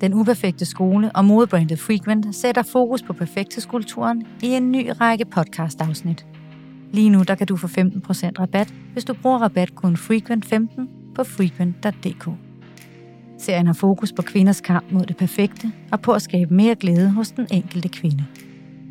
Den uperfekte skole og modebrandet Frequent sætter fokus på perfekthedskulturen i en ny række podcast-afsnit. Lige nu der kan du få 15% rabat, hvis du bruger rabatkoden Frequent15 på frequent.dk. Serien har fokus på kvinders kamp mod det perfekte og på at skabe mere glæde hos den enkelte kvinde.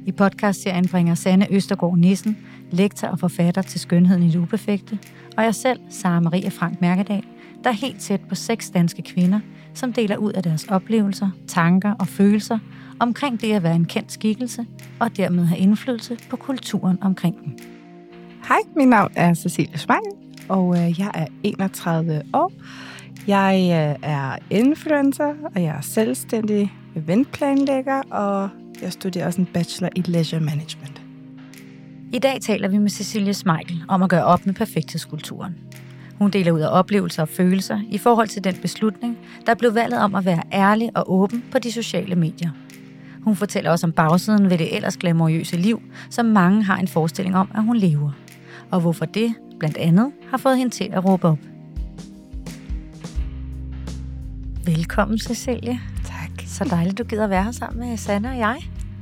I podcastserien bringer Sanne Østergaard Nissen, lektor og forfatter til Skønheden i det uperfekte, og jeg selv, Sara Maria Frank Mærkedal, der er helt tæt på seks danske kvinder, som deler ud af deres oplevelser, tanker og følelser omkring det at være en kendt skikkelse og dermed have indflydelse på kulturen omkring dem. Hej, mit navn er Cecilie Smeichel, og øh, jeg er 31 år. Jeg øh, er influencer, og jeg er selvstændig eventplanlægger, og jeg studerer også en bachelor i leisure management. I dag taler vi med Cecilie Smeichel om at gøre op med perfekthedskulturen. Hun deler ud af oplevelser og følelser i forhold til den beslutning, der blev valget om at være ærlig og åben på de sociale medier. Hun fortæller også om bagsiden ved det ellers glamourøse liv, som mange har en forestilling om, at hun lever. Og hvorfor det, blandt andet, har fået hende til at råbe op. Velkommen, Cecilie. Tak. Så dejligt, du gider være her sammen med Sanne og jeg.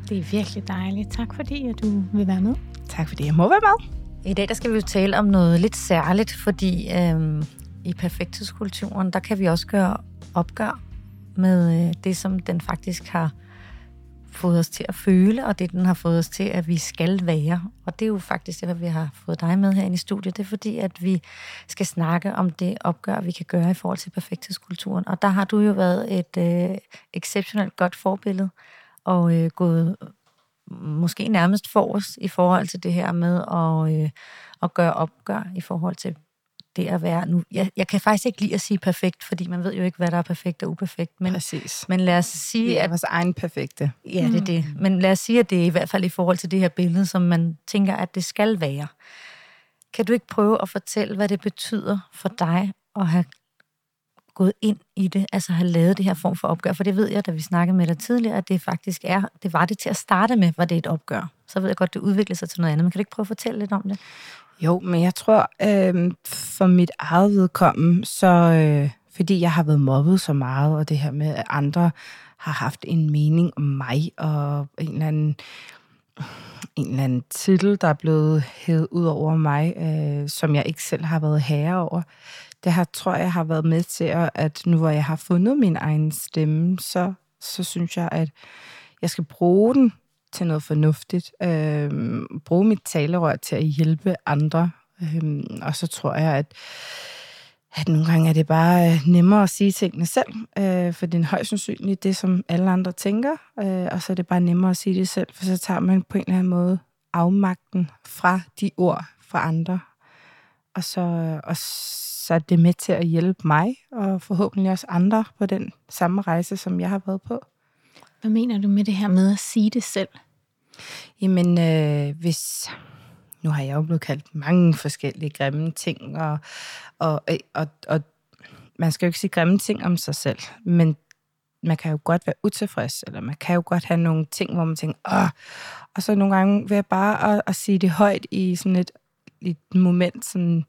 Det er virkelig dejligt. Tak fordi, at du vil være med. Tak fordi jeg må være med. I dag der skal vi jo tale om noget lidt særligt, fordi øh, i perfekthedskulturen, der kan vi også gøre opgør med øh, det, som den faktisk har fået os til at føle, og det, den har fået os til, at vi skal være. Og det er jo faktisk det, vi har fået dig med herinde i studiet. Det er fordi, at vi skal snakke om det opgør, vi kan gøre i forhold til perfekthedskulturen. Og der har du jo været et øh, exceptionelt godt forbillede, og øh, gået måske nærmest for os i forhold til det her med at, øh, at gøre opgør i forhold til det at være nu. Jeg, jeg kan faktisk ikke lide at sige perfekt, fordi man ved jo ikke, hvad der er perfekt og uperfekt. Men, Præcis. men lad os sige... Vi er vores egen perfekte. Ja, det er det. Men lad os sige, at det er i hvert fald i forhold til det her billede, som man tænker, at det skal være. Kan du ikke prøve at fortælle, hvad det betyder for dig at have gået ind i det, altså har lavet det her form for opgør? For det ved jeg, da vi snakkede med dig tidligere, at det faktisk er, det var det til at starte med, var det et opgør. Så ved jeg godt, det udvikler sig til noget andet, men kan du ikke prøve at fortælle lidt om det? Jo, men jeg tror, øh, for mit eget vedkommende, så øh, fordi jeg har været mobbet så meget, og det her med, at andre har haft en mening om mig, og en eller anden, en eller anden titel, der er blevet hævet ud over mig, øh, som jeg ikke selv har været herre over. Det her tror jeg har været med til, at, at nu hvor jeg har fundet min egen stemme, så, så synes jeg, at jeg skal bruge den til noget fornuftigt. Øh, bruge mit talerør til at hjælpe andre. Øh, og så tror jeg, at, at nogle gange er det bare øh, nemmere at sige tingene selv, øh, for det er højst sandsynligt det, som alle andre tænker, øh, og så er det bare nemmere at sige det selv, for så tager man på en eller anden måde afmagten fra de ord fra andre, og så, og så er det med til at hjælpe mig, og forhåbentlig også andre på den samme rejse, som jeg har været på. Hvad mener du med det her med at sige det selv? Jamen, øh, hvis... Nu har jeg jo blevet kaldt mange forskellige grimme ting, og, og, og, og man skal jo ikke sige grimme ting om sig selv, men man kan jo godt være utilfreds, eller man kan jo godt have nogle ting, hvor man tænker, Åh! og så nogle gange vil jeg bare at, at sige det højt i sådan et, et moment, sådan,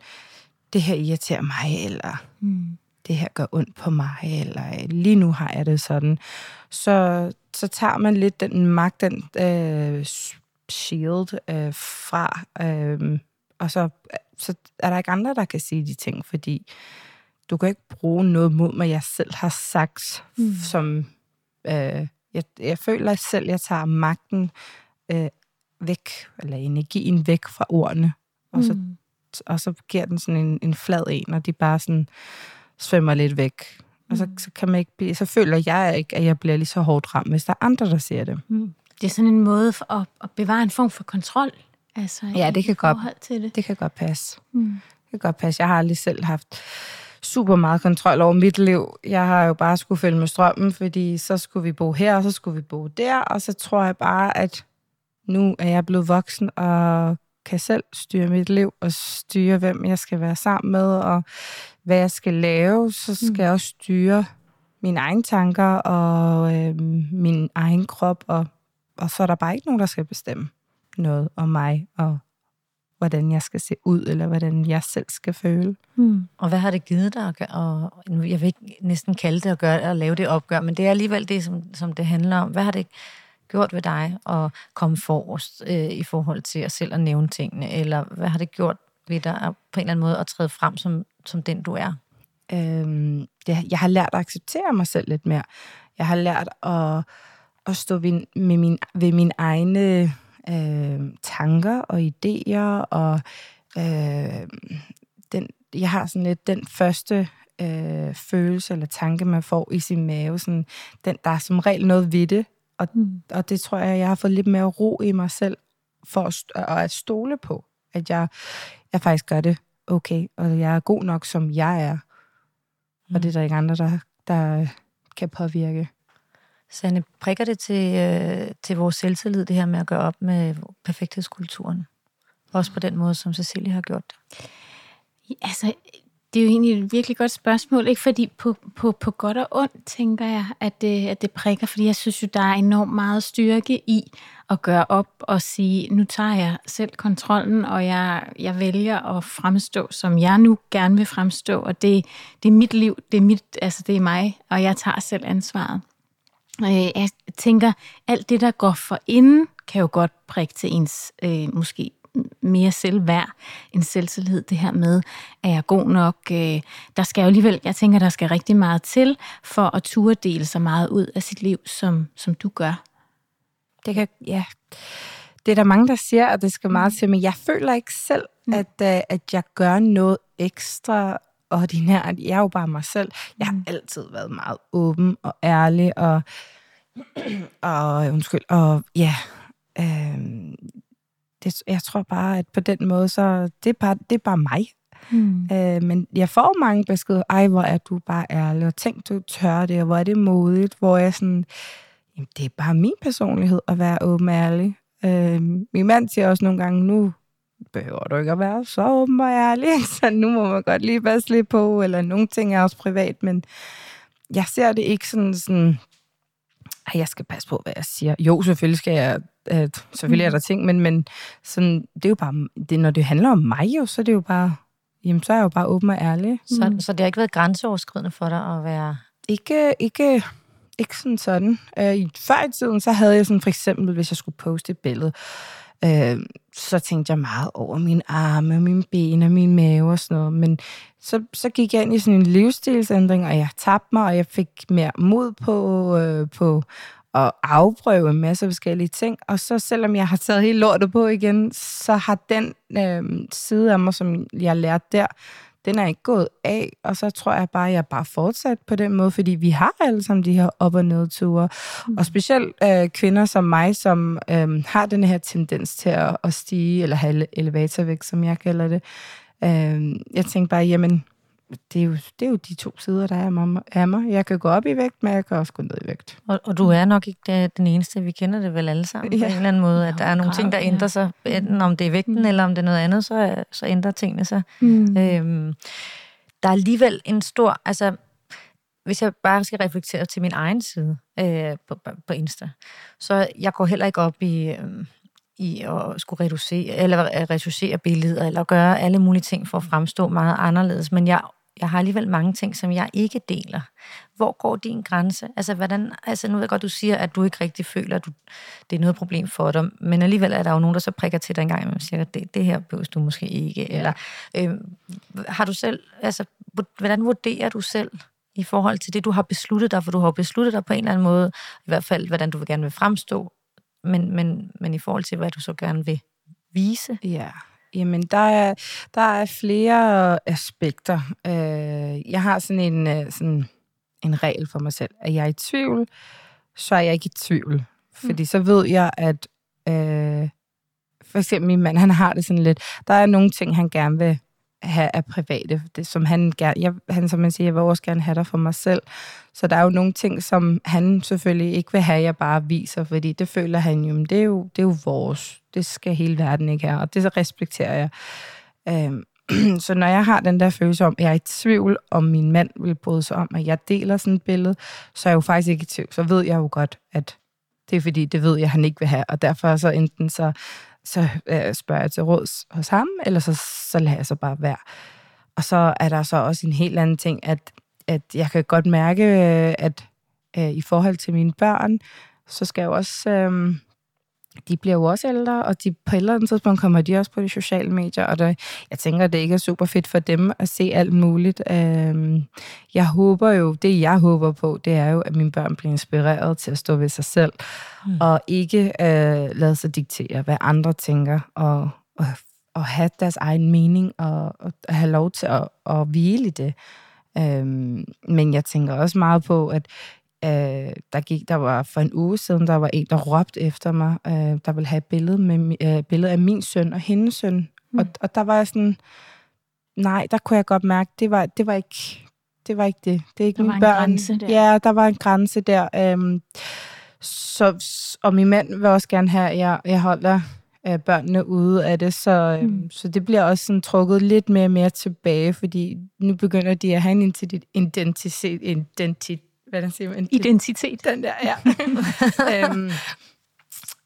det her irriterer mig, eller mm. det her gør ondt på mig, eller lige nu har jeg det sådan. Så, så tager man lidt den magt, den øh, shield øh, fra, øh, og så, så er der ikke andre, der kan sige de ting, fordi du kan ikke bruge noget mod mig, jeg selv har sagt, mm. som øh, jeg, jeg føler selv, jeg tager magten øh, væk, eller energien væk fra ordene, og så, mm. og så giver den sådan en, en flad en, og de bare sådan svømmer lidt væk. Og så, så, kan man ikke blive, så føler jeg ikke, at jeg bliver lige så hårdt ramt, hvis der er andre, der ser det. Mm. Det er sådan en måde for at, at bevare en form for kontrol. Altså, ja, det kan, godt, til det. det kan godt passe. Mm. Det kan godt passe. Jeg har aldrig selv haft super meget kontrol over mit liv. Jeg har jo bare skulle følge med strømmen, fordi så skulle vi bo her, og så skulle vi bo der, og så tror jeg bare, at nu er jeg blevet voksen og kan selv styre mit liv og styre, hvem jeg skal være sammen med, og hvad jeg skal lave, så skal mm. jeg også styre mine egne tanker og øh, min egen krop, og, og så er der bare ikke nogen, der skal bestemme noget om mig og hvordan jeg skal se ud, eller hvordan jeg selv skal føle. Mm. Og hvad har det givet dig at gøre? Og jeg vil ikke næsten kalde det at, gøre, at lave det opgør, men det er alligevel det, som, som det handler om. Hvad har det gjort ved dig at komme forrest øh, i forhold til at selv at nævne tingene? Eller hvad har det gjort ved dig at, på en eller anden måde at træde frem som, som den, du er? Øhm, det, jeg har lært at acceptere mig selv lidt mere. Jeg har lært at, at stå ved, med min, ved mine egne øh, tanker og idéer, og øh, den, jeg har sådan lidt den første øh, følelse eller tanke, man får i sin mave. Sådan, den, der er som regel noget ved det, og, mm. og det tror jeg, jeg har fået lidt mere ro i mig selv, for at, og at stole på, at jeg, jeg faktisk gør det okay, og jeg er god nok, som jeg er. Mm. Og det er der ikke andre, der, der kan påvirke. Sanne, prikker det til, øh, til vores selvtillid, det her med at gøre op med perfekthedskulturen? Også på den måde, som Cecilie har gjort det? Altså, det er jo egentlig et virkelig godt spørgsmål, ikke? Fordi på, på, på godt og ondt, tænker jeg, at det, at det prikker, fordi jeg synes jo, der er enormt meget styrke i at gøre op og sige, nu tager jeg selv kontrollen, og jeg, jeg vælger at fremstå, som jeg nu gerne vil fremstå, og det, det er mit liv, det er, mit, altså det er mig, og jeg tager selv ansvaret. Øh, jeg tænker, alt det, der går for inden, kan jo godt prikke til ens øh, måske mere selvværd end selvtillid. Det her med, er jeg god nok? Øh, der skal jo alligevel, jeg tænker, der skal rigtig meget til for at turde dele så meget ud af sit liv, som, som du gør. Det kan, ja. Det er der mange, der siger, at det skal meget til, men jeg føler ikke selv, mm. at, uh, at jeg gør noget ekstra ordinært. Jeg er jo bare mig selv. Jeg har mm. altid været meget åben og ærlig, og, og undskyld, og ja, øh, det, jeg tror bare, at på den måde, så det er bare, det er bare mig. Mm. Øh, men jeg får mange beskeder, ej, hvor er du bare ærlig, og tænk, du tør det, og hvor er det modigt, hvor jeg sådan, jamen, det er bare min personlighed at være åben og ærlig. Øh, min mand siger også nogle gange, nu behøver du ikke at være så åben og ærlig, så nu må man godt lige passe lidt på, eller nogle ting er også privat, men jeg ser det ikke sådan, sådan at jeg skal passe på, hvad jeg siger. Jo, selvfølgelig skal jeg, at, selvfølgelig er der ting, men, men sådan, det er jo bare, det, når det handler om mig jo, så er det jo bare, jamen, så er jeg jo bare åben og ærlig. Så, mm. så det har ikke været grænseoverskridende for dig at være... Ikke, ikke, ikke sådan sådan. Øh, før i tiden, så havde jeg sådan for eksempel, hvis jeg skulle poste et billede, øh, så tænkte jeg meget over mine arme, mine ben og min mave og sådan noget. Men så, så gik jeg ind i sådan en livsstilsændring, og jeg tabte mig, og jeg fik mere mod på, øh, på at afprøve en masse forskellige ting. Og så selvom jeg har taget helt lortet på igen, så har den øh, side af mig, som jeg lærte der, den er ikke gået af, og så tror jeg bare, at jeg bare fortsat på den måde, fordi vi har alle sammen de her op- og nedture, mm. og specielt øh, kvinder som mig, som øh, har den her tendens til at, at stige, eller have elevatorvægt, som jeg kalder det. Øh, jeg tænkte bare, jamen, det er, jo, det er jo de to sider, der er af mig. Jeg kan gå op i vægt, men jeg kan også gå ned i vægt. Og, og du er nok ikke den eneste. Vi kender det vel alle sammen ja. på en eller anden måde, at der er nogle ting, der ændrer sig. Enten om det er vægten, mm. eller om det er noget andet, så, så ændrer tingene sig. Mm. Øhm, der er alligevel en stor... Altså, hvis jeg bare skal reflektere til min egen side øh, på, på Insta, så jeg går heller ikke op i... Øh, i at skulle reducere, eller reducere billeder, eller gøre alle mulige ting for at fremstå meget anderledes. Men jeg jeg har alligevel mange ting, som jeg ikke deler. Hvor går din grænse? Altså, hvordan, altså nu ved jeg godt, du siger, at du ikke rigtig føler, at du, det er noget problem for dig, men alligevel er der jo nogen, der så prikker til dig en gang, og siger, at det, det her behøver du måske ikke. Ja. Eller øh, har du selv, altså, hvordan vurderer du selv i forhold til det, du har besluttet dig, for du har besluttet dig på en eller anden måde, i hvert fald, hvordan du vil gerne vil fremstå, men, men, men i forhold til, hvad du så gerne vil vise? Ja, Jamen, der er, der er flere aspekter. Øh, jeg har sådan en, øh, sådan en regel for mig selv. at jeg er i tvivl, så er jeg ikke i tvivl. Fordi mm. så ved jeg, at øh, for eksempel min mand, han har det sådan lidt, der er nogle ting, han gerne vil have af private, det, som han gerne, jeg, han som man siger, jeg vil også gerne have der for mig selv. Så der er jo nogle ting, som han selvfølgelig ikke vil have, jeg bare viser, fordi det føler han jo, det er jo, det er jo vores. Det skal hele verden ikke have, og det så respekterer jeg. Øhm, så når jeg har den der følelse om, at jeg er i tvivl, om min mand vil bryde sig om, at jeg deler sådan et billede, så er jeg jo faktisk ikke i tvivl. Så ved jeg jo godt, at det er fordi, det ved jeg, han ikke vil have. Og derfor så enten så så øh, spørger jeg til råds hos ham, eller så, så lader jeg så bare være. Og så er der så også en helt anden ting, at, at jeg kan godt mærke, øh, at øh, i forhold til mine børn, så skal jeg jo også... Øh, de bliver jo også ældre, og de, på et eller andet tidspunkt kommer de også på de sociale medier, og der, jeg tænker, at det ikke er super fedt for dem at se alt muligt. Øhm, jeg håber jo, det jeg håber på, det er jo, at mine børn bliver inspireret til at stå ved sig selv, mm. og ikke øh, lade sig diktere, hvad andre tænker, og, og, og have deres egen mening, og, og have lov til at, at hvile i det. Øhm, men jeg tænker også meget på, at øh, der gik, der var for en uge siden, der var en, der råbte efter mig, øh, der ville have et billede, med, øh, billede af min søn og hendes søn. Mm. Og, og der var jeg sådan, nej, der kunne jeg godt mærke, det var, det var ikke det. Var ikke det. det er ikke der mine var en børn. grænse der. Ja, der var en grænse der. Øhm, så, og min mand vil også gerne have, at jeg, jeg holder øh, børnene ude af det, så, øhm, mm. så det bliver også sådan trukket lidt mere og mere tilbage, fordi nu begynder de at have en identitet, identitet hvad siger man? Identitet. Den der, ja. øhm,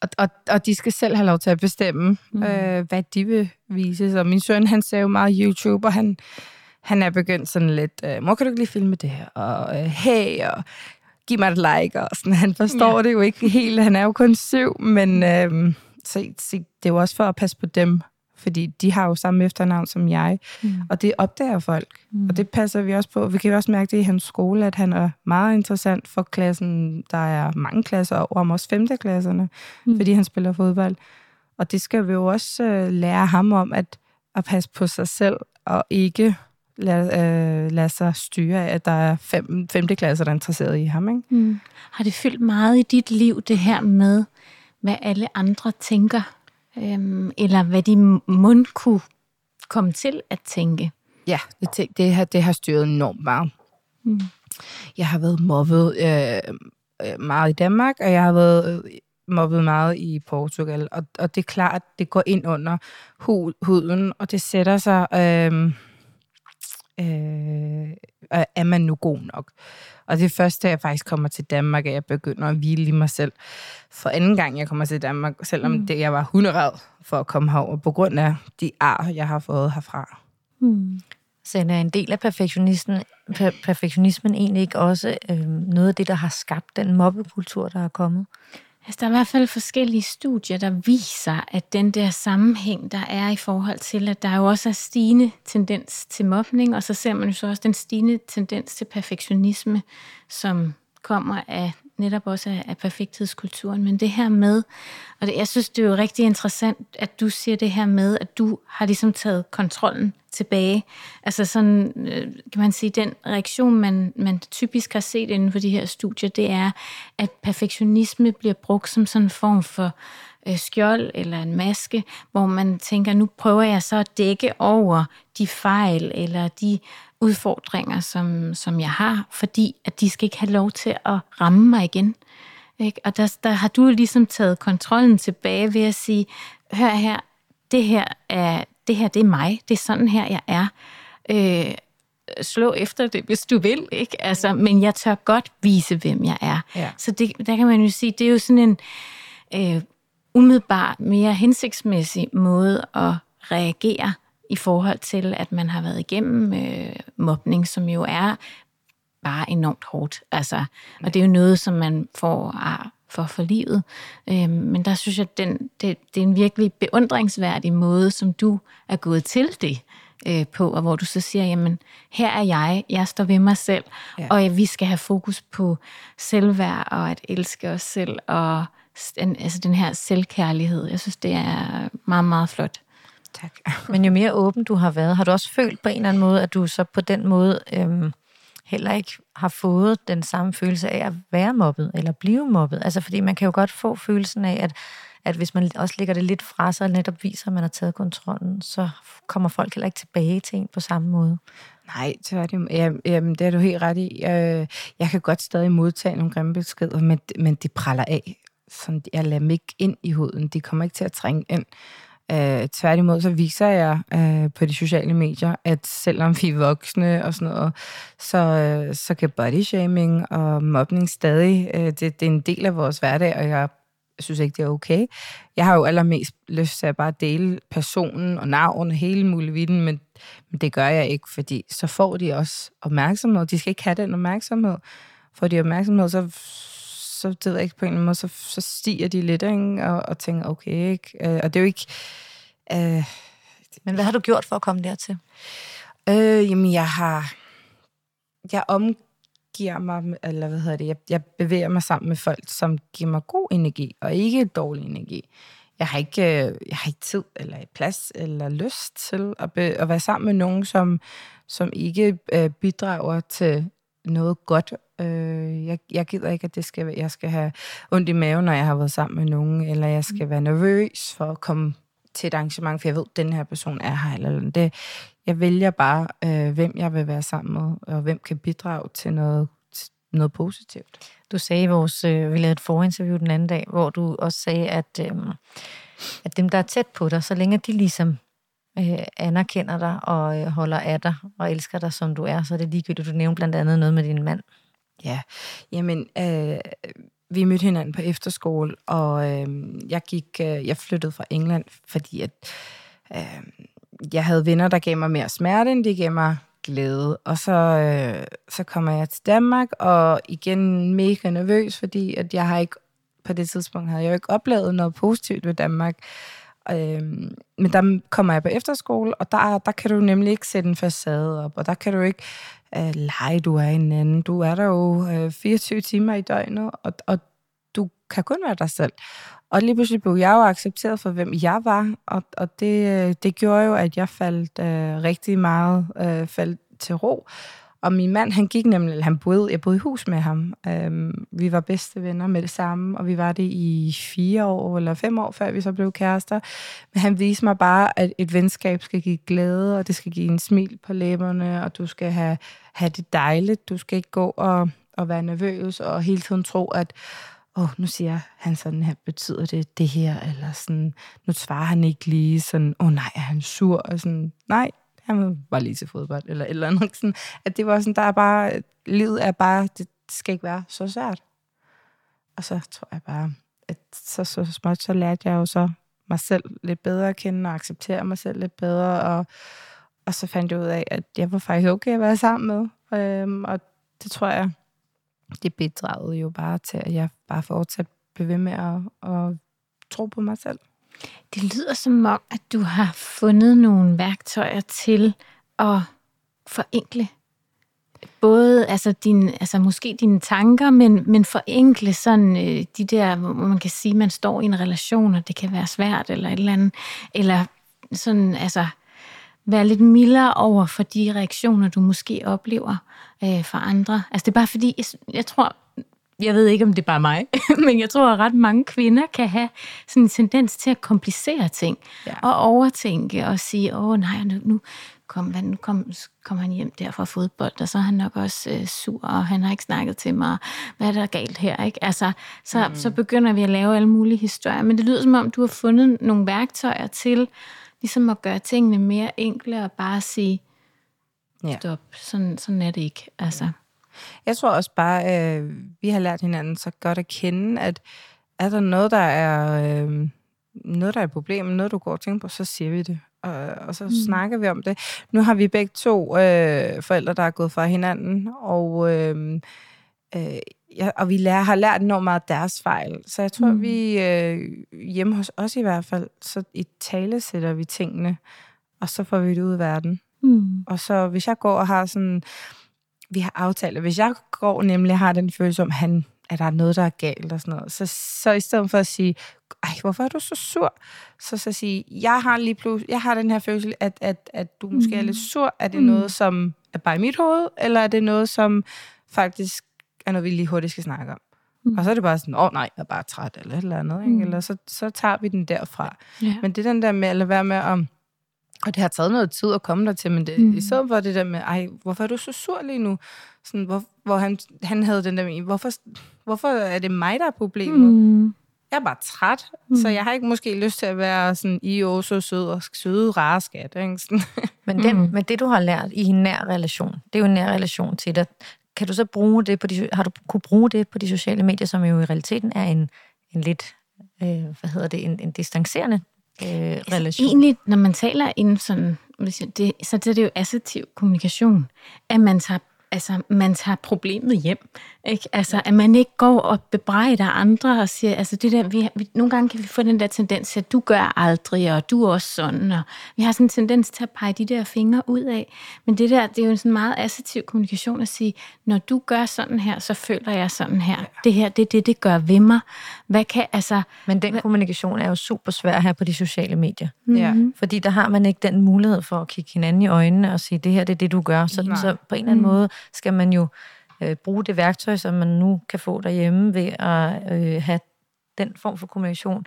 og, og, og de skal selv have lov til at bestemme, mm. øh, hvad de vil vise. Så min søn, han ser jo meget YouTube, og han, han er begyndt sådan lidt, øh, mor, kan du ikke lige filme det her? Og øh, hey, og giv mig et like, og sådan. Han forstår ja. det jo ikke helt. Han er jo kun syv, men øh, så, så det er jo også for at passe på dem fordi de har jo samme efternavn som jeg, mm. og det opdager folk, mm. og det passer vi også på. Vi kan jo også mærke det i hans skole, at han er meget interessant for klassen. Der er mange klasser over, om også femteklasserne, mm. fordi han spiller fodbold. Og det skal vi jo også uh, lære ham om, at, at passe på sig selv, og ikke lade, uh, lade sig styre af, at der er fem, femte klasser, der er interesseret i ham. Ikke? Mm. Har det fyldt meget i dit liv, det her med, hvad alle andre tænker øhm, eller hvad de mund kunne komme til at tænke. Ja, det, det, har, det har styret enormt meget. Mm. Jeg har været mobbet øh, øh, meget i Danmark, og jeg har været øh, mobbet meget i Portugal. Og, og det er klart, at det går ind under hud, huden, og det sætter sig... Øh, øh, er man nu god nok? Og det er først, da jeg faktisk kommer til Danmark, at jeg begynder at hvile i mig selv. For anden gang, jeg kommer til Danmark, selvom mm. det, jeg var hunderad for at komme herover, på grund af de ar, jeg har fået herfra. Mm. Så er en del af perfektionismen, perfektionismen egentlig ikke også øh, noget af det, der har skabt den mobbekultur, der er kommet? Altså, der er i hvert fald forskellige studier, der viser, at den der sammenhæng, der er i forhold til, at der jo også er stigende tendens til mobning, og så ser man jo så også den stigende tendens til perfektionisme, som kommer af netop også af, af perfekthedskulturen. Men det her med, og det, jeg synes, det er jo rigtig interessant, at du siger det her med, at du har ligesom taget kontrollen tilbage. Altså sådan, øh, kan man sige, den reaktion, man, man typisk har set inden for de her studier, det er, at perfektionisme bliver brugt som sådan en form for øh, skjold eller en maske, hvor man tænker, nu prøver jeg så at dække over de fejl eller de udfordringer, som, som jeg har, fordi at de skal ikke have lov til at ramme mig igen. Ikke? Og der, der har du ligesom taget kontrollen tilbage ved at sige, hør her, det her er, det her det er mig, det er sådan her, jeg er. Øh, slå efter det, hvis du vil, ikke? Altså, men jeg tør godt vise, hvem jeg er. Ja. Så det, der kan man jo sige, det er jo sådan en øh, umiddelbart mere hensigtsmæssig måde at reagere i forhold til, at man har været igennem øh, mobning, som jo er bare enormt hårdt. Altså, og det er jo noget, som man får ar for for livet. Øh, men der synes jeg, at den, det, det er en virkelig beundringsværdig måde, som du er gået til det øh, på, og hvor du så siger, jamen, her er jeg, jeg står ved mig selv, ja. og ja, vi skal have fokus på selvværd og at elske os selv, og den, altså den her selvkærlighed. Jeg synes, det er meget, meget flot. Tak. Men jo mere åben du har været, har du også følt på en eller anden måde, at du så på den måde øhm, heller ikke har fået den samme følelse af at være mobbet eller blive mobbet? Altså fordi man kan jo godt få følelsen af, at, at hvis man også lægger det lidt fra sig og netop viser, at man har taget kontrollen, så kommer folk heller ikke tilbage til en på samme måde. Nej, tværtimod. Jamen, det er du helt ret i. Jeg, jeg kan godt stadig modtage nogle grimme beskeder, men, men de praller af. Sådan, jeg lader dem ikke ind i huden. De kommer ikke til at trænge ind. Øh, tværtimod så viser jeg øh, på de sociale medier, at selvom vi er voksne og sådan noget, så, øh, så kan body shaming og mobning stadig, øh, det, det er en del af vores hverdag, og jeg jeg synes ikke, det er okay. Jeg har jo allermest lyst til at bare dele personen og navn og hele muligheden, men, men det gør jeg ikke, fordi så får de også opmærksomhed. De skal ikke have den opmærksomhed. Får de opmærksomhed, så, så det ved jeg ikke på en eller anden måde, så, så stiger de lidt, ikke? Og, og tænker, okay, ikke? Øh, og det er jo ikke... Øh, men hvad har du gjort for at komme dertil? Øh, jamen, jeg har... Jeg omgiver mig, eller hvad hedder det, jeg, jeg bevæger mig sammen med folk, som giver mig god energi, og ikke dårlig energi. Jeg har ikke, øh, jeg har ikke tid, eller plads, eller lyst til at, be, at være sammen med nogen, som, som ikke øh, bidrager til noget godt. Øh, jeg, jeg gider ikke, at det skal, jeg skal have ondt i maven, når jeg har været sammen med nogen, eller jeg skal være nervøs for at komme til et arrangement, for jeg ved, at den her person er her. Eller det, jeg vælger bare, øh, hvem jeg vil være sammen med, og hvem kan bidrage til noget, noget positivt. Du sagde i vores, øh, vi lavede et forinterview den anden dag, hvor du også sagde, at, øh, at dem, der er tæt på dig, så længe de ligesom øh, anerkender dig og øh, holder af dig og elsker dig, som du er, så er det ligegyldigt. Du nævnte blandt andet noget med din mand. Ja, jamen, øh, vi mødte hinanden på efterskole, og øh, jeg gik, øh, jeg flyttede fra England, fordi at øh, jeg havde venner, der gav mig mere smerte, end de gav mig glæde. Og så, øh, så kommer jeg til Danmark, og igen mega nervøs, fordi at jeg har ikke, på det tidspunkt havde jeg jo ikke oplevet noget positivt ved Danmark. Øh, men der kommer jeg på efterskole, og der, der kan du nemlig ikke sætte en facade op, og der kan du ikke øh, lege, du er en anden. Du er der jo øh, 24 timer i døgnet, og, og du kan kun være dig selv. Og lige pludselig blev jeg jo accepteret for, hvem jeg var, og, og det, øh, det gjorde jo, at jeg faldt øh, rigtig meget øh, faldt til ro. Og min mand, han gik nemlig, han boede, jeg boede i hus med ham. Øhm, vi var bedste venner med det samme, og vi var det i fire år eller fem år, før vi så blev kærester. Men han viste mig bare, at et venskab skal give glæde, og det skal give en smil på læberne, og du skal have, have det dejligt. Du skal ikke gå og, og være nervøs, og hele tiden tro, at åh, oh, nu siger han sådan her, betyder det det her, eller sådan, nu svarer han ikke lige sådan, åh oh, nej, er han sur, og sådan, nej, han var lige til fodbold, eller eller andet, sådan, at det var sådan, der er bare, livet er bare, det skal ikke være så svært. Og så tror jeg bare, at så, så småt, så lærte jeg jo så mig selv lidt bedre at kende, og acceptere mig selv lidt bedre, og, og så fandt jeg ud af, at jeg var faktisk okay at være sammen med, øhm, og det tror jeg, det bidragede jo bare til, at jeg bare fortsat blev ved med at, at tro på mig selv. Det lyder som om, at du har fundet nogle værktøjer til at forenkle både altså din, altså måske dine tanker, men, men forenkle sådan øh, de der, hvor man kan sige, man står i en relation, og det kan være svært, eller et eller andet, eller sådan, altså være lidt mildere over for de reaktioner, du måske oplever øh, fra andre. Altså det er bare fordi, jeg, jeg tror, jeg ved ikke, om det er bare mig, men jeg tror, at ret mange kvinder kan have sådan en tendens til at komplicere ting, ja. og overtænke, og sige, åh nej, nu, nu kom, nu kom, kom han hjem der fra fodbold, og så er han nok også øh, sur, og han har ikke snakket til mig, hvad er der galt her, ikke? Altså, så, mm. så begynder vi at lave alle mulige historier, men det lyder som om, du har fundet nogle værktøjer til, ligesom at gøre tingene mere enkle, og bare sige, stop, ja. sådan, sådan er det ikke, altså. Jeg tror også bare, øh, vi har lært hinanden så godt at kende, at er der noget, der er, øh, noget, der er et problem, noget, du går og tænker på, så siger vi det. Og, og så mm. snakker vi om det. Nu har vi begge to øh, forældre, der er gået fra hinanden, og, øh, øh, ja, og vi lærer, har lært enormt meget af deres fejl. Så jeg tror, mm. vi øh, hjemme hos os i hvert fald, så i tale sætter vi tingene, og så får vi det ud i verden. Mm. Og så hvis jeg går og har sådan vi har aftalt, at hvis jeg går nemlig har den følelse om, han, at der er noget, der er galt og sådan noget, så, så i stedet for at sige, ej, hvorfor er du så sur? Så så sige, jeg har lige pludselig, jeg har den her følelse, at, at, at du måske mm. er lidt sur. Er det mm. noget, som er bare i mit hoved, eller er det noget, som faktisk er noget, vi lige hurtigt skal snakke om? Mm. Og så er det bare sådan, åh oh, nej, jeg er bare træt, eller et eller andet, ikke? Mm. eller så, så tager vi den derfra. Yeah. Men det er den der med at lade være med at og det har taget noget tid at komme der til, men det, mm. i stedet for det der med, ej, hvorfor er du så sur lige nu? Sådan, hvor, hvor han, han havde den der med, hvorfor, hvorfor er det mig, der er problemet? Mm. Jeg er bare træt, mm. så jeg har ikke måske lyst til at være sådan, I er så sød og søde, rare skat. Ikke? Sådan. Men, det, mm. men det, du har lært i en nær relation, det er jo en nær relation til dig. Kan du så bruge det på de, har du kunne bruge det på de sociale medier, som jo i realiteten er en, en lidt øh, hvad hedder det, en, en distancerende øh, relation. Altså, egentlig, når man taler inden sådan, det, så det er det jo assertiv kommunikation, at man tager altså, man tager problemet hjem. Ikke? Altså, at man ikke går og bebrejder andre og siger, altså det der, vi, vi, nogle gange kan vi få den der tendens til, at du gør aldrig, og du er også sådan, og vi har sådan en tendens til at pege de der fingre ud af. Men det der, det er jo en sådan meget assertiv kommunikation at sige, når du gør sådan her, så føler jeg sådan her. Ja. Det her, det er det, det gør ved mig. Hvad kan, altså... Men den kommunikation er jo super svær her på de sociale medier. Mm-hmm. Fordi der har man ikke den mulighed for at kigge hinanden i øjnene og sige, det her det er det, du gør. Så, så på en eller anden mm. måde skal man jo øh, bruge det værktøj, som man nu kan få derhjemme ved at øh, have den form for kommunikation,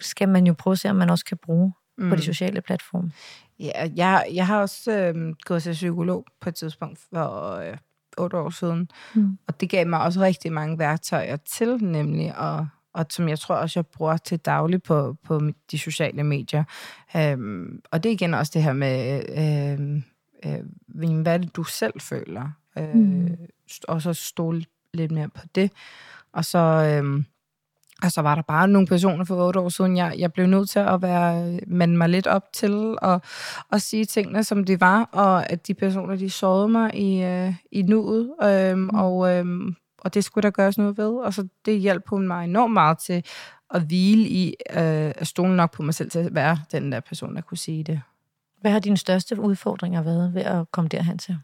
skal man jo prøve at se, om man også kan bruge mm. på de mm. sociale platforme. Ja, jeg, jeg har også øh, gået til psykolog på et tidspunkt for øh, otte år siden, mm. og det gav mig også rigtig mange værktøjer til, nemlig at og som jeg tror også, jeg bruger til daglig på, på de sociale medier. Øhm, og det er igen også det her med, øh, øh, hvad det, du selv føler? Øh, mm. Og så stole lidt mere på det. Og så, øh, og så var der bare nogle personer for otte år siden, jeg, jeg blev nødt til at være, mande mig lidt op til at, at sige tingene, som de var, og at de personer, de sårede mig i, øh, i nuet, øh, mm. og, øh, og det skulle der gøres noget ved, og så det hjalp hun mig enormt meget til at hvile i, øh, at stole nok på mig selv til at være den der person, der kunne sige det. Hvad har dine største udfordringer været ved at komme derhen til?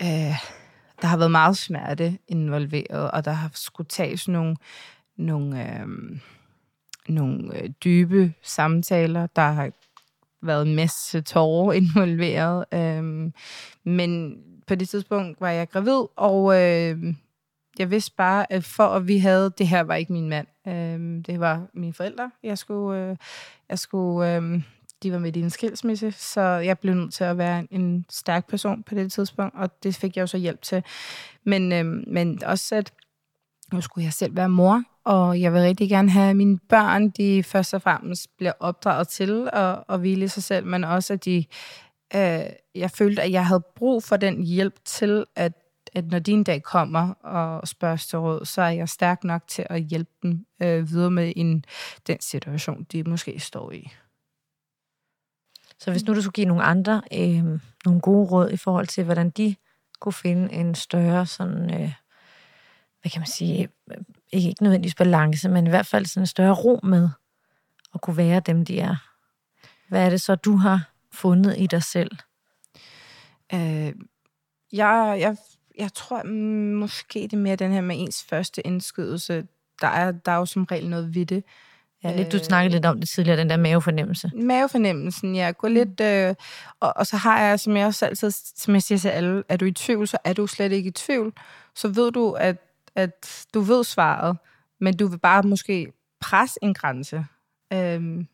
Øh, der har været meget smerte involveret, og der har skulle tages nogle, nogle, øh, nogle øh, dybe samtaler. Der har været en masse tårer involveret. Øh, men på det tidspunkt var jeg gravid, og øh, jeg vidste bare, at for at vi havde, det her var ikke min mand. Øh, det var mine forældre. Jeg skulle, øh, jeg skulle øh, de var med i en skilsmisse, så jeg blev nødt til at være en stærk person på det tidspunkt, og det fik jeg jo så hjælp til. Men, øh, men også at nu skulle jeg selv være mor, og jeg vil rigtig gerne have, at mine børn, de først og fremmest bliver opdraget til at, at hvile sig selv, men også at de, øh, jeg følte, at jeg havde brug for den hjælp til, at, at når din dag kommer og spørger til råd, så er jeg stærk nok til at hjælpe dem øh, videre med en, den situation, de måske står i. Så hvis nu du skulle give nogle andre øh, nogle gode råd i forhold til, hvordan de kunne finde en større sådan, øh, hvad kan man sige, øh, ikke, ikke nødvendigvis balance, men i hvert fald sådan en større ro med at kunne være dem, de er. Hvad er det så, du har fundet i dig selv? Øh, jeg, jeg, jeg tror måske det er mere den her med ens første indskydelse. Der er, der er jo som regel noget ved det. Ja, lidt, du snakkede lidt om det tidligere, den der mavefornemmelse. Mavefornemmelsen, ja. Gå lidt, øh, og, og så har jeg, som jeg også altid, som jeg siger til alle, er du i tvivl, så er du slet ikke i tvivl. Så ved du, at, at du ved svaret, men du vil bare måske presse en grænse. Øhm,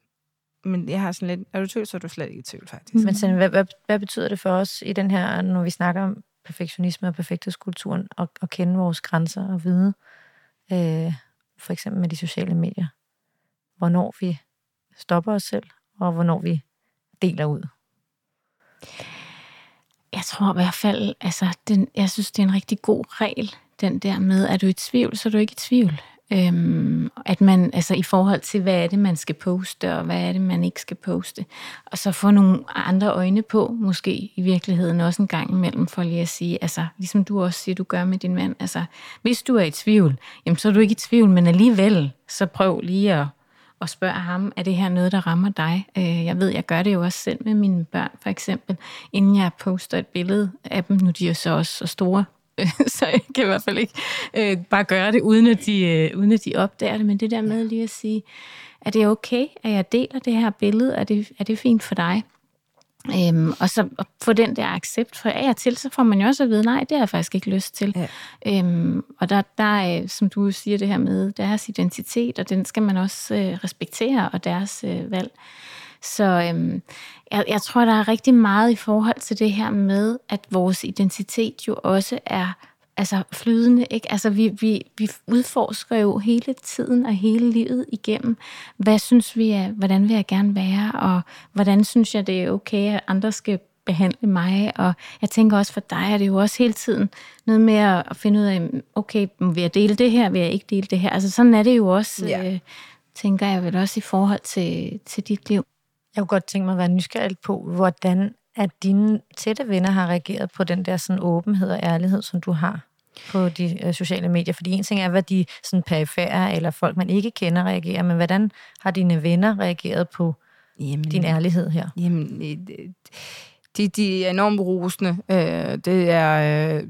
men jeg har sådan lidt, er du i tvivl, så er du slet ikke i tvivl, faktisk. Men sådan, hvad, hvad, hvad betyder det for os i den her, når vi snakker om perfektionisme og perfekthedskulturen, og, og kende vores grænser og vide, øh, for eksempel med de sociale medier? Hvornår vi stopper os selv, og hvornår vi deler ud. Jeg tror i hvert fald, altså, den, jeg synes, det er en rigtig god regel, den der med, er du i tvivl, så er du ikke i tvivl. Øhm, at man, altså i forhold til, hvad er det, man skal poste, og hvad er det, man ikke skal poste. Og så få nogle andre øjne på, måske i virkeligheden også en gang imellem, for lige at sige, altså ligesom du også siger, du gør med din mand, altså hvis du er i tvivl, jamen så er du ikke i tvivl, men alligevel, så prøv lige at og spørger ham, er det her noget, der rammer dig? Øh, jeg ved, jeg gør det jo også selv med mine børn, for eksempel, inden jeg poster et billede af dem. Nu de er jo så også så store, så jeg kan i hvert fald ikke øh, bare gøre det, uden at, de, øh, uden at de opdager det. Men det der med lige at sige, er det okay, at jeg deler det her billede? Er det, er det fint for dig? Øhm, og så få den der accept for af og til, så får man jo også at vide, nej, det har jeg faktisk ikke lyst til. Ja. Øhm, og der, der er, som du siger det her med, deres identitet, og den skal man også øh, respektere, og deres øh, valg. Så øhm, jeg, jeg tror, der er rigtig meget i forhold til det her med, at vores identitet jo også er altså flydende. Ikke? Altså, vi, vi, vi udforsker jo hele tiden og hele livet igennem, hvad synes vi er, hvordan vil jeg gerne være, og hvordan synes jeg, det er okay, at andre skal behandle mig, og jeg tænker også for dig, er det jo også hele tiden noget med at finde ud af, okay, vil jeg dele det her, vil jeg ikke dele det her? Altså sådan er det jo også, ja. øh, tænker jeg vel også i forhold til, til dit liv. Jeg kunne godt tænke mig at være nysgerrig på, hvordan at dine tætte venner har reageret på den der sådan åbenhed og ærlighed, som du har på de øh, sociale medier. Fordi en ting er, hvad de sådan perifære eller folk, man ikke kender, reagerer, men hvordan har dine venner reageret på jamen, din ærlighed her? Jamen, de, de er enormt rosende. Øh, det er... Øh,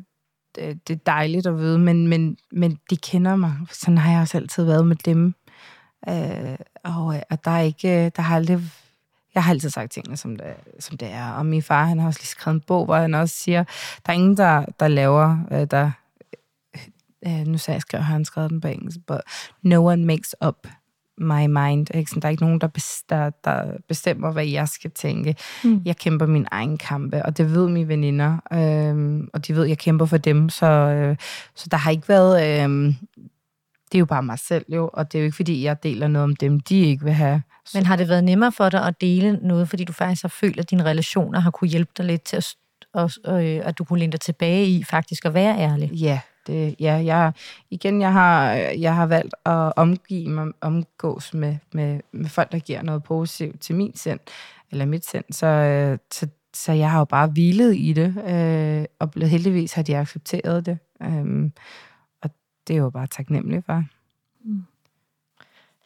det er dejligt at vide, men, men, men de kender mig. Sådan har jeg også altid været med dem. Øh, og, og der er ikke, der har aldrig jeg har altid sagt tingene, som det, som det er. Og min far, han har også lige skrevet en bog, hvor han også siger, der er ingen, der, der laver, øh, der, øh, nu sagde jeg, skrev, har han skrevet den på engelsk, but no one makes up my mind. Ikke? Der er ikke nogen, der, der, der bestemmer, hvad jeg skal tænke. Mm. Jeg kæmper min egen kampe, og det ved mine veninder, øh, og de ved, at jeg kæmper for dem, så, øh, så der har ikke været... Øh, det er jo bare mig selv jo, og det er jo ikke, fordi jeg deler noget om dem, de ikke vil have. Men har det været nemmere for dig at dele noget, fordi du faktisk har følt, at dine relationer har kunne hjælpe dig lidt til at, og, øh, at du kunne linde dig tilbage i faktisk at være ærlig? Ja, det, ja jeg, igen, jeg har, jeg har valgt at omgive mig, omgås med, med, med folk, der giver noget positivt til min sind, eller mit sind, så, øh, så, så jeg har jo bare hvilet i det, øh, og heldigvis har de accepteret det. Øh, det er jo bare taknemmeligt for. Mm.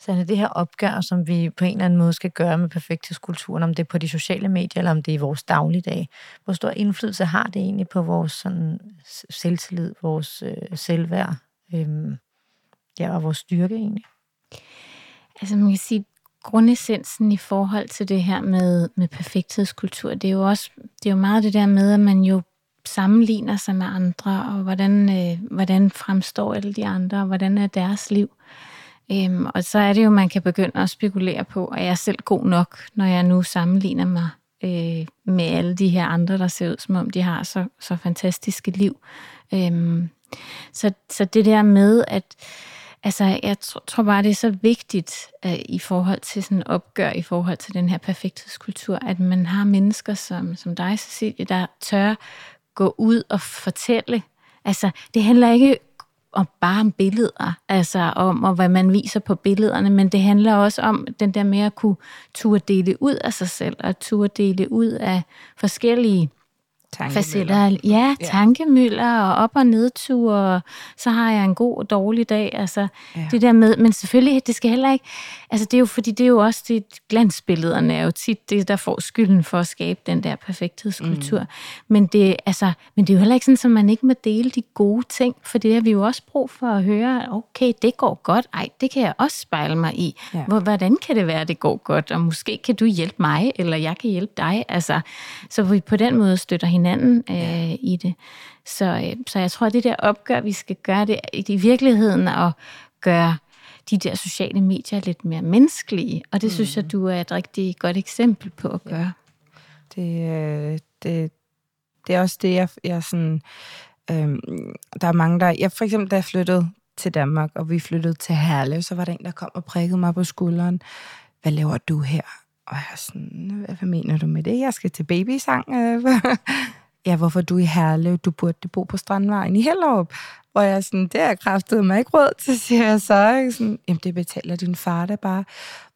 Så er det her opgør, som vi på en eller anden måde skal gøre med perfekthedskulturen, om det er på de sociale medier, eller om det er i vores dagligdag. Hvor stor indflydelse har det egentlig på vores sådan, selvtillid, vores øh, selvværd, øh, ja, og vores styrke egentlig? Altså man kan sige, grundessensen i forhold til det her med, med perfekthedskultur, det er jo også det er jo meget det der med, at man jo sammenligner sig med andre, og hvordan, øh, hvordan fremstår alle de andre, og hvordan er deres liv. Øhm, og så er det jo, man kan begynde at spekulere på, at jeg selv god nok, når jeg nu sammenligner mig øh, med alle de her andre, der ser ud, som om de har så, så fantastiske liv. Øhm, så, så det der med, at altså, jeg tror, tror bare, det er så vigtigt øh, i forhold til sådan opgør, i forhold til den her perfekthedskultur, at man har mennesker som, som dig, Cecilie, der tør gå ud og fortælle. Altså, det handler ikke om bare om billeder, altså om og hvad man viser på billederne, men det handler også om den der med at kunne turde dele ud af sig selv, og turde dele ud af forskellige facetter. Ja, tankemøller og op- og nedture, og så har jeg en god og dårlig dag. Altså, ja. det der med, men selvfølgelig, det skal heller ikke, altså det er jo, fordi det er jo også, det, glansbillederne er jo tit det, der får skylden for at skabe den der perfekthedskultur. Mm. Men, det, altså, men det er jo heller ikke sådan, at man ikke må dele de gode ting, for det har vi jo også brug for at høre, okay, det går godt, ej, det kan jeg også spejle mig i. Ja. Hvordan kan det være, at det går godt, og måske kan du hjælpe mig, eller jeg kan hjælpe dig. Altså, så vi på den måde støtter hinanden øh, i det. Så, øh, så jeg tror, at det der opgør, vi skal gøre det i virkeligheden at gøre de der sociale medier lidt mere menneskelige. Og det mm. synes jeg, mm. du er et rigtig godt eksempel på at gøre. Det, øh, det, det er også det, jeg, jeg sådan... Øhm, der er mange, der... Jeg, for eksempel, da jeg flyttede til Danmark, og vi flyttede til Herlev, så var der en, der kom og prikkede mig på skulderen. Hvad laver du her? Og jeg er sådan, hvad mener du med det? Jeg skal til babysang. ja, hvorfor du i Herlev? Du burde bo på Strandvejen i Hellerup. Hvor jeg sådan, det er kraftet mig ikke råd til, siger jeg så. Ikke? Sådan, jamen, det betaler din far da bare.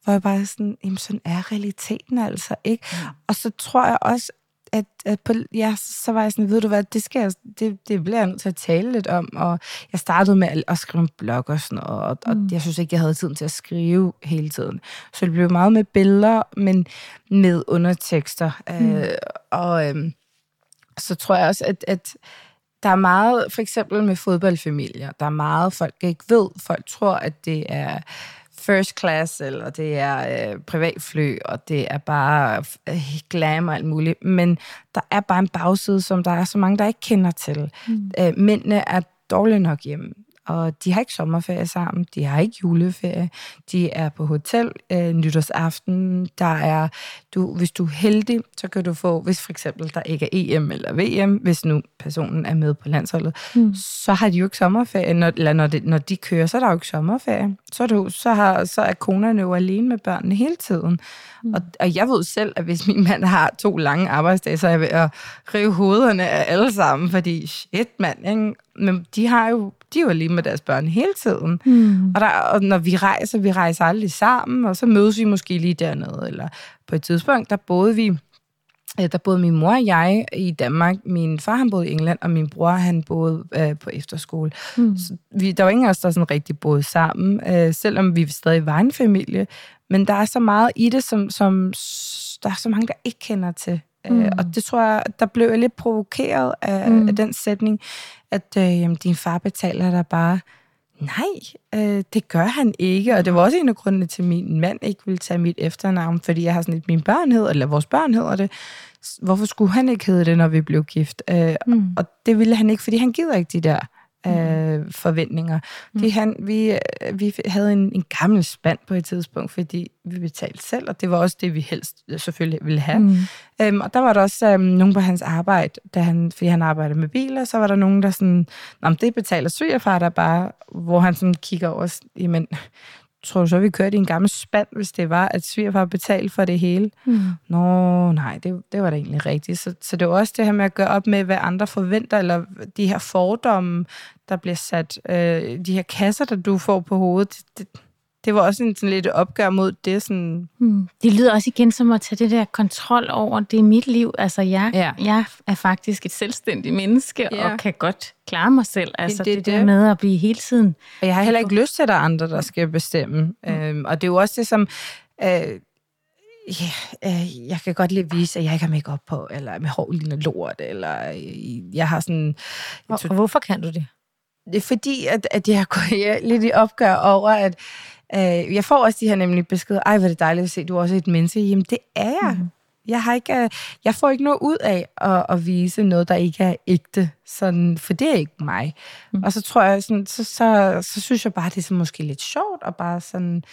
Hvor jeg bare sådan, jamen, sådan er realiteten altså, ikke? Mm. Og så tror jeg også, at, at på, ja, så var jeg sådan, ved du hvad, det, skal jeg, det, det bliver jeg nødt til at tale lidt om, og jeg startede med at, at skrive en blog og sådan noget, og, mm. og jeg synes ikke, jeg havde tiden til at skrive hele tiden. Så det blev meget med billeder, men med undertekster. Mm. Øh, og øh, så tror jeg også, at, at der er meget, for eksempel med fodboldfamilier, der er meget, folk ikke ved. Folk tror, at det er first class, eller det er øh, privatfly, og det er bare øh, glam og alt muligt. Men der er bare en bagside, som der er så mange, der ikke kender til. Mm. Øh, mændene er dårlige nok hjemme og de har ikke sommerferie sammen, de har ikke juleferie, de er på hotel øh, nytårsaften, der er, du, hvis du er heldig, så kan du få, hvis for eksempel der ikke er EM eller VM, hvis nu personen er med på landsholdet, mm. så har de jo ikke sommerferie, når, eller når, det, når de kører, så er der jo ikke sommerferie. Så er, du, så har, så er konerne jo alene med børnene hele tiden. Mm. Og, og jeg ved selv, at hvis min mand har to lange arbejdsdage, så er jeg ved at rive hovederne af alle sammen, fordi shit mand, ikke? men de har jo de var lige med deres børn hele tiden. Mm. Og, der, og når vi rejser, vi rejser aldrig sammen, og så mødes vi måske lige dernede. Eller på et tidspunkt, der boede vi Øh, der boede min mor og jeg i Danmark. Min far han boede i England, og min bror han boede øh, på efterskole. Mm. Så vi, der var ingen af os, der sådan rigtig boede sammen, øh, selvom vi stadig var en familie. Men der er så meget i det, som, som der er så mange, der ikke kender til. Øh, mm. Øh, og det tror jeg, der blev jeg lidt provokeret af, mm. af den sætning, at øh, jamen, din far betaler dig bare nej, øh, det gør han ikke. Og det var også en af grundene til, at min mand ikke ville tage mit efternavn, fordi jeg har sådan et, min børn hedder, eller vores børn hedder det. Hvorfor skulle han ikke hedde det, når vi blev gift? Øh, mm. Og det ville han ikke, fordi han gider ikke de der øh, forventninger. Mm. Det, han, vi, vi havde en, en gammel spand på et tidspunkt, fordi vi betalte selv, og det var også det, vi helst selvfølgelig ville have. Mm. Øhm, og der var der også øhm, nogen på hans arbejde, da han, fordi han arbejder med biler, så var der nogen, der sådan, Nå, det betaler svigerfar der bare, hvor han sådan kigger over, jamen, tror du så, vi kørte i en gammel spand, hvis det var, at svigerfar betalte for det hele? Mm. Nå, nej, det, det var da egentlig rigtigt. Så, så det er også det her med at gøre op med, hvad andre forventer, eller de her fordomme, der bliver sat, øh, de her kasser, der du får på hovedet, det, det var også en sådan lidt opgør mod det. Sådan... Mm. Det lyder også igen som at tage det der kontrol over, det er mit liv. Altså, jeg, ja. jeg er faktisk et selvstændigt menneske, ja. og kan godt klare mig selv. Altså, det, det, det der med at blive hele tiden... Og jeg har heller ikke lyst til, at der er andre, der skal bestemme. Mm. Øhm, og det er jo også det, som... Øh, ja, øh, jeg kan godt lige vise, at jeg ikke har make på, eller med hår ligner lort, eller øh, jeg har sådan... Og, og hvorfor kan du det? Det er fordi, at, at jeg går lidt i opgør over, at Øh, jeg får også de her nemlig beskeder, ej, hvor er det dejligt at se, du er også et menneske. Jamen, det er jeg. Mm. Jeg, har ikke, øh, jeg får ikke noget ud af at, at vise noget, der ikke er ægte, sådan, for det er ikke mig. Mm. Og så tror jeg, sådan, så, så, så synes jeg bare, det er så måske lidt sjovt at bare sådan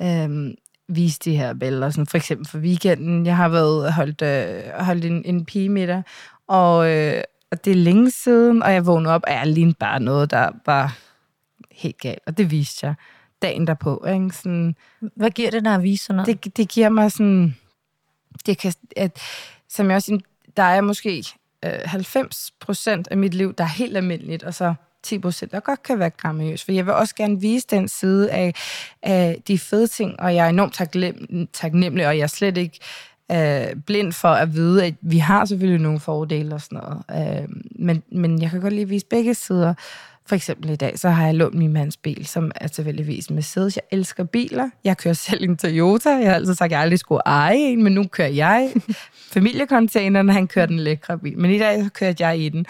øhm, vise de her billeder. Sådan, for eksempel for weekenden, jeg har været holdt, øh, holdt en, en pigemiddag, og, øh, og det er længe siden, og jeg vågnede op, og jeg lignede bare noget, der var helt galt, og det viste jeg dagen derpå. Ikke? Sådan, Hvad giver det dig at vise sådan noget? Det, det giver mig sådan... Det kan, at, som jeg også der er måske øh, 90 procent af mit liv, der er helt almindeligt, og så 10 procent, der godt kan være grammiøs. For jeg vil også gerne vise den side af, af de fede ting, og jeg er enormt taknem, taknemmelig, og jeg er slet ikke øh, blind for at vide, at vi har selvfølgelig nogle fordele og sådan noget. Øh, men, men jeg kan godt lige vise begge sider. For eksempel i dag, så har jeg lånt min mands bil, som er tilfældigvis Mercedes. Jeg elsker biler. Jeg kører selv en Toyota. Jeg har altid sagt, at jeg aldrig skulle eje en, men nu kører jeg familiecontaineren, han kører den lækre bil. Men i dag så kørte jeg i den.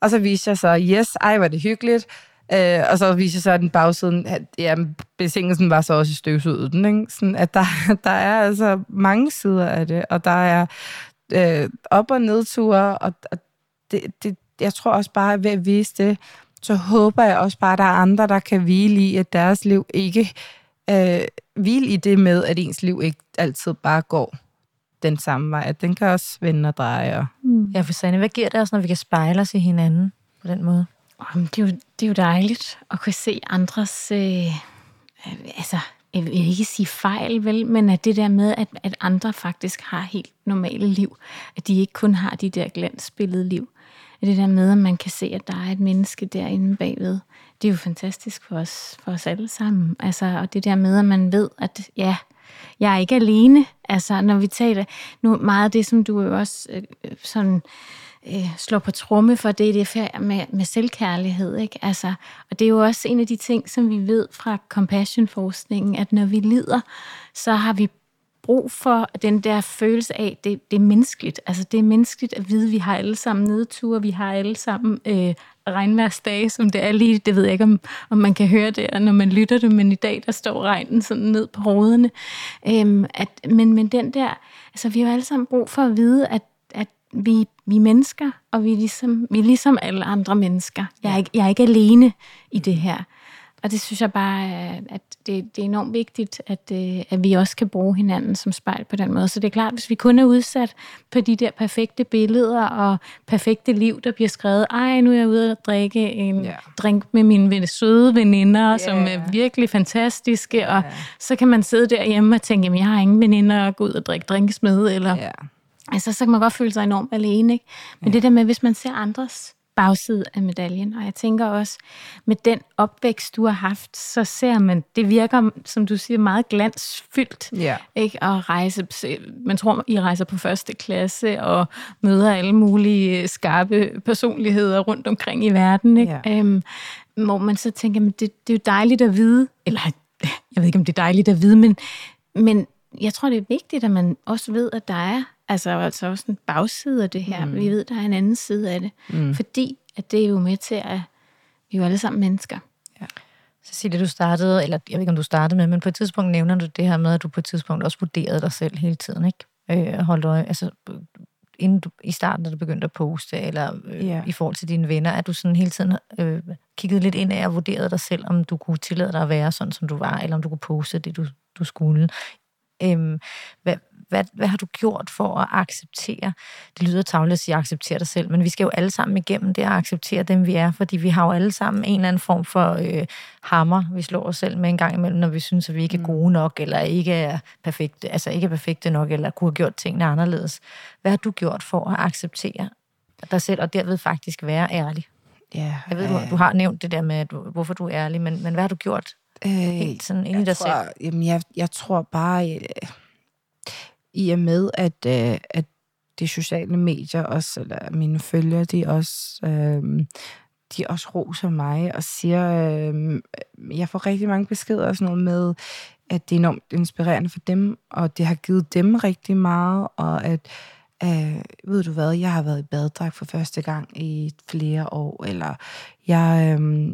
Og så viste jeg så, yes, ej, var det hyggeligt. Øh, og så så, at den bagsiden, at ja, besingelsen var så også i støvsuget den, ikke? Sådan, at der, der er altså mange sider af det, og der er øh, op- og nedture, og, og det, det, jeg tror også bare, at ved at vise det, så håber jeg også bare, at der er andre, der kan hvile i, at deres liv ikke øh, hvile i det med, at ens liv ikke altid bare går den samme vej. At den kan også vende og dreje. Og... Mm. Ja, for Sanne, hvad giver det os, når vi kan spejle os i hinanden på den måde? Det er jo, det er jo dejligt at kunne se andres... Øh, altså, jeg vil ikke sige fejl, vel, men at det der med, at, at andre faktisk har helt normale liv. At de ikke kun har de der glansbillede liv det der med, at man kan se, at der er et menneske derinde bagved. Det er jo fantastisk for os, for os alle sammen. Altså, og det der med, at man ved, at ja, jeg er ikke alene. Altså, når vi taler nu meget af det, som du jo også øh, øh sådan øh, slår på tromme for, det er det med, med selvkærlighed. Ikke? Altså, og det er jo også en af de ting, som vi ved fra compassion-forskningen, at når vi lider, så har vi brug for den der følelse af, det, det er menneskeligt. Altså det er menneskeligt at vide, at vi har alle sammen nedture, vi har alle sammen øh, regnværsdage, som det er lige, det ved jeg ikke, om, om man kan høre det, når man lytter det, men i dag, der står regnen sådan ned på hovederne. Øhm, at, men, men den der, altså vi har alle sammen brug for at vide, at, at vi, vi er mennesker, og vi er, ligesom, vi er ligesom alle andre mennesker. Jeg er, ikke, jeg er ikke alene i det her. Og det synes jeg bare, at det, det er enormt vigtigt, at, øh, at vi også kan bruge hinanden som spejl på den måde. Så det er klart, hvis vi kun er udsat på de der perfekte billeder og perfekte liv, der bliver skrevet, ej, nu er jeg ude at drikke en yeah. drink med mine søde veninder, yeah. som er virkelig fantastiske, yeah. og så kan man sidde derhjemme og tænke, jamen jeg har ingen veninder at gå ud og drikke drinkes med, eller... Yeah. Altså, så kan man godt føle sig enormt alene, ikke? Men yeah. det der med, hvis man ser andres bagside af medaljen. Og jeg tænker også, med den opvækst, du har haft, så ser man, det virker, som du siger, meget glansfyldt. Ja. Ikke? At rejse, man tror, I rejser på første klasse og møder alle mulige skarpe personligheder rundt omkring i verden. Ikke? Ja. Øhm, hvor man så tænker, men det, det er jo dejligt at vide, eller jeg ved ikke, om det er dejligt at vide, men, men jeg tror, det er vigtigt, at man også ved, at der er altså, altså også en bagside af det her. Mm. Vi ved, der er en anden side af det. Mm. Fordi at det er jo med til, at vi er jo alle sammen mennesker. Cecilie, du startede, eller jeg ved ikke, om du startede med, men på et tidspunkt nævner du det her med, at du på et tidspunkt også vurderede dig selv hele tiden, ikke? Øh, holdt øje, altså inden du, i starten, da du begyndte at poste, eller øh, Ja. i forhold til dine venner, at du sådan hele tiden øh, kiggede lidt ind af og vurderede dig selv, om du kunne tillade dig at være sådan, som du var, eller om du kunne poste det, du, du skulle. Øhm, hvad, hvad, hvad har du gjort for at acceptere, det lyder tavligt at sige acceptere dig selv, men vi skal jo alle sammen igennem det at acceptere dem, vi er, fordi vi har jo alle sammen en eller anden form for øh, hammer, vi slår os selv med en gang imellem, når vi synes, at vi ikke er gode nok, eller ikke er perfekte, altså ikke er perfekte nok, eller kunne have gjort tingene anderledes. Hvad har du gjort for at acceptere dig selv, og derved faktisk være ærlig? Ja, Jeg ved, du, du har nævnt det der med, du, hvorfor du er ærlig, men, men hvad har du gjort øh, helt sådan inde i dig jeg selv? tror, Jamen, jeg, jeg tror bare, øh, i og med, at, øh, at de sociale medier også, eller mine følgere, de også, øh, de også roser mig og siger, øh, jeg får rigtig mange beskeder og sådan noget med, at det er enormt inspirerende for dem, og det har givet dem rigtig meget, og at Øh, ved du hvad, jeg har været i baddrag for første gang i flere år, eller jeg, øh,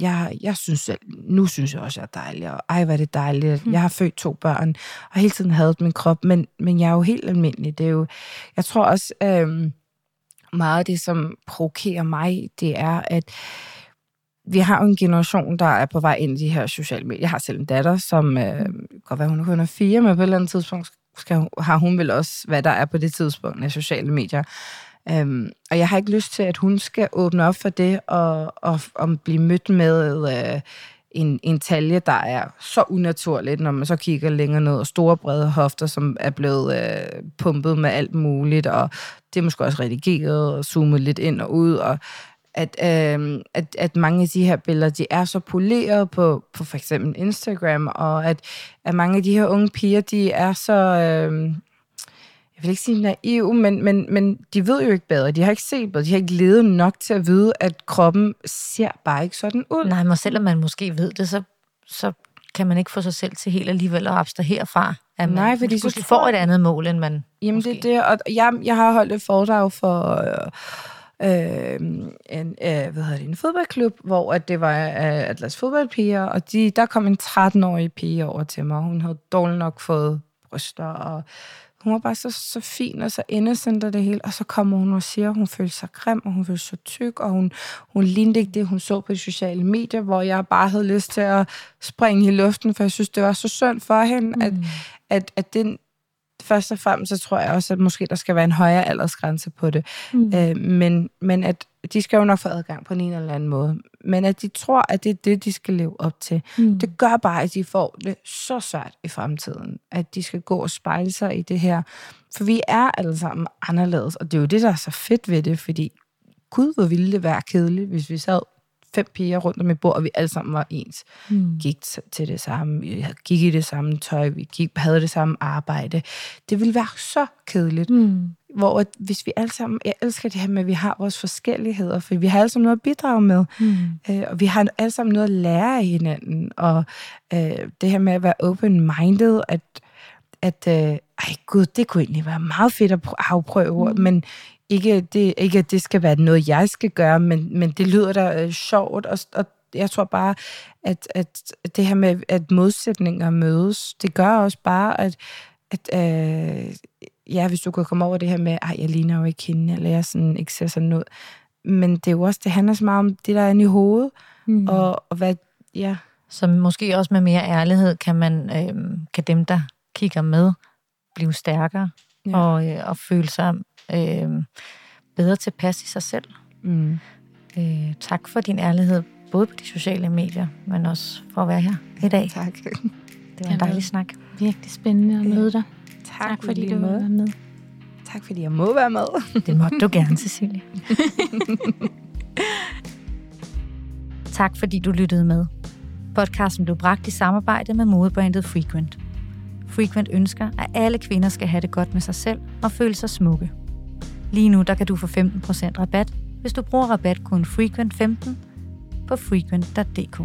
jeg, jeg synes selv, nu synes jeg også, jeg er dejlig, og ej, hvor er det dejligt. Jeg har født to børn, og hele tiden hadet min krop, men, men jeg er jo helt almindelig. Det er jo, jeg tror også, øh, meget af det, som provokerer mig, det er, at vi har jo en generation, der er på vej ind i de her sociale medier. Jeg har selv en datter, som øh, godt være, hun er kun er fire, men på et eller andet tidspunkt skal, har hun vel også, hvad der er på det tidspunkt af sociale medier. Øhm, og jeg har ikke lyst til, at hun skal åbne op for det og, og, og blive mødt med øh, en, en talje, der er så unaturligt, når man så kigger længere ned, og store brede hofter, som er blevet øh, pumpet med alt muligt, og det er måske også redigeret og zoomet lidt ind og ud, og at, øh, at, at mange af de her billeder, de er så poleret på, på for eksempel Instagram, og at, at mange af de her unge piger, de er så... Øh, jeg vil ikke sige naiv, men, men, men de ved jo ikke bedre. De har ikke set bedre. De har ikke levet nok til at vide, at kroppen ser bare ikke sådan ud. Nej, men selvom man måske ved det, så, så kan man ikke få sig selv til helt alligevel at abstrahere fra, at man Nej, fordi så pludselig tror får et andet mål, end man Jamen måske. det er det, og jeg, jeg har holdt et foredrag for øh, øh, en, øh, hvad hedder det, en fodboldklub, hvor at det var øh, Atlas fodboldpiger, og de, der kom en 13-årig pige over til mig. Hun havde dårligt nok fået bryster, og hun var bare så, så fin og så innocent og det hele. Og så kommer hun og siger, at hun følte sig grim, og hun følte sig tyk, og hun, hun lignede ikke det, hun så på de sociale medier, hvor jeg bare havde lyst til at springe i luften, for jeg synes, det var så synd for hende, mm. at, at, at den, først og fremmest, så tror jeg også, at måske der skal være en højere aldersgrænse på det. Mm. Øh, men, men at de skal jo nok få adgang på en eller anden måde. Men at de tror, at det er det, de skal leve op til. Mm. Det gør bare, at de får det så svært i fremtiden. At de skal gå og spejle sig i det her. For vi er alle sammen anderledes, og det er jo det, der er så fedt ved det, fordi gud, hvor ville det være kedeligt, hvis vi sad fem piger rundt om et bord, og vi alle sammen var ens. Mm. Gik til det samme, vi gik i det samme tøj, vi gik, havde det samme arbejde. Det ville være så kedeligt. Mm. Hvor at hvis vi alle sammen, jeg elsker det her med, at vi har vores forskelligheder, for vi har alle sammen noget at bidrage med. Mm. Øh, og vi har alle sammen noget at lære af hinanden. Og øh, det her med at være open-minded, at, at øh, ej gud, det kunne egentlig være meget fedt at pr- afprøve, mm. men ikke, det, ikke at det skal være noget, jeg skal gøre, men, men det lyder da øh, sjovt, og, og jeg tror bare, at, at det her med, at modsætninger mødes, det gør også bare, at, at øh, ja, hvis du kan komme over det her med, ej, jeg ligner jo ikke hende, eller jeg sådan, ikke ser sådan ud, men det er jo også, det handler så meget om det, der er inde i hovedet, mm. og, og hvad, ja, Så måske også med mere ærlighed kan man øh, kan dem, der kigger med, blive stærkere Ja. og, øh, og føle sig øh, bedre tilpas i sig selv. mm. Øh, tak for din ærlighed, både på de sociale medier, men også for at være her i dag. tak. Det var en dejlig snak. Virkelig spændende at møde dig. Tak, Tak, fordi du var med. Tak fordi jeg må være med. Det måtte du gerne, Cecilie. tak fordi du lyttede med. Podcasten blev bragt i samarbejde med modebrandet Frequent. Frequent ønsker, at alle kvinder skal have det godt med sig selv og føle sig smukke. Lige nu der kan du få 15% rabat, hvis du bruger rabatkoden FREQUENT15 på frequent.dk.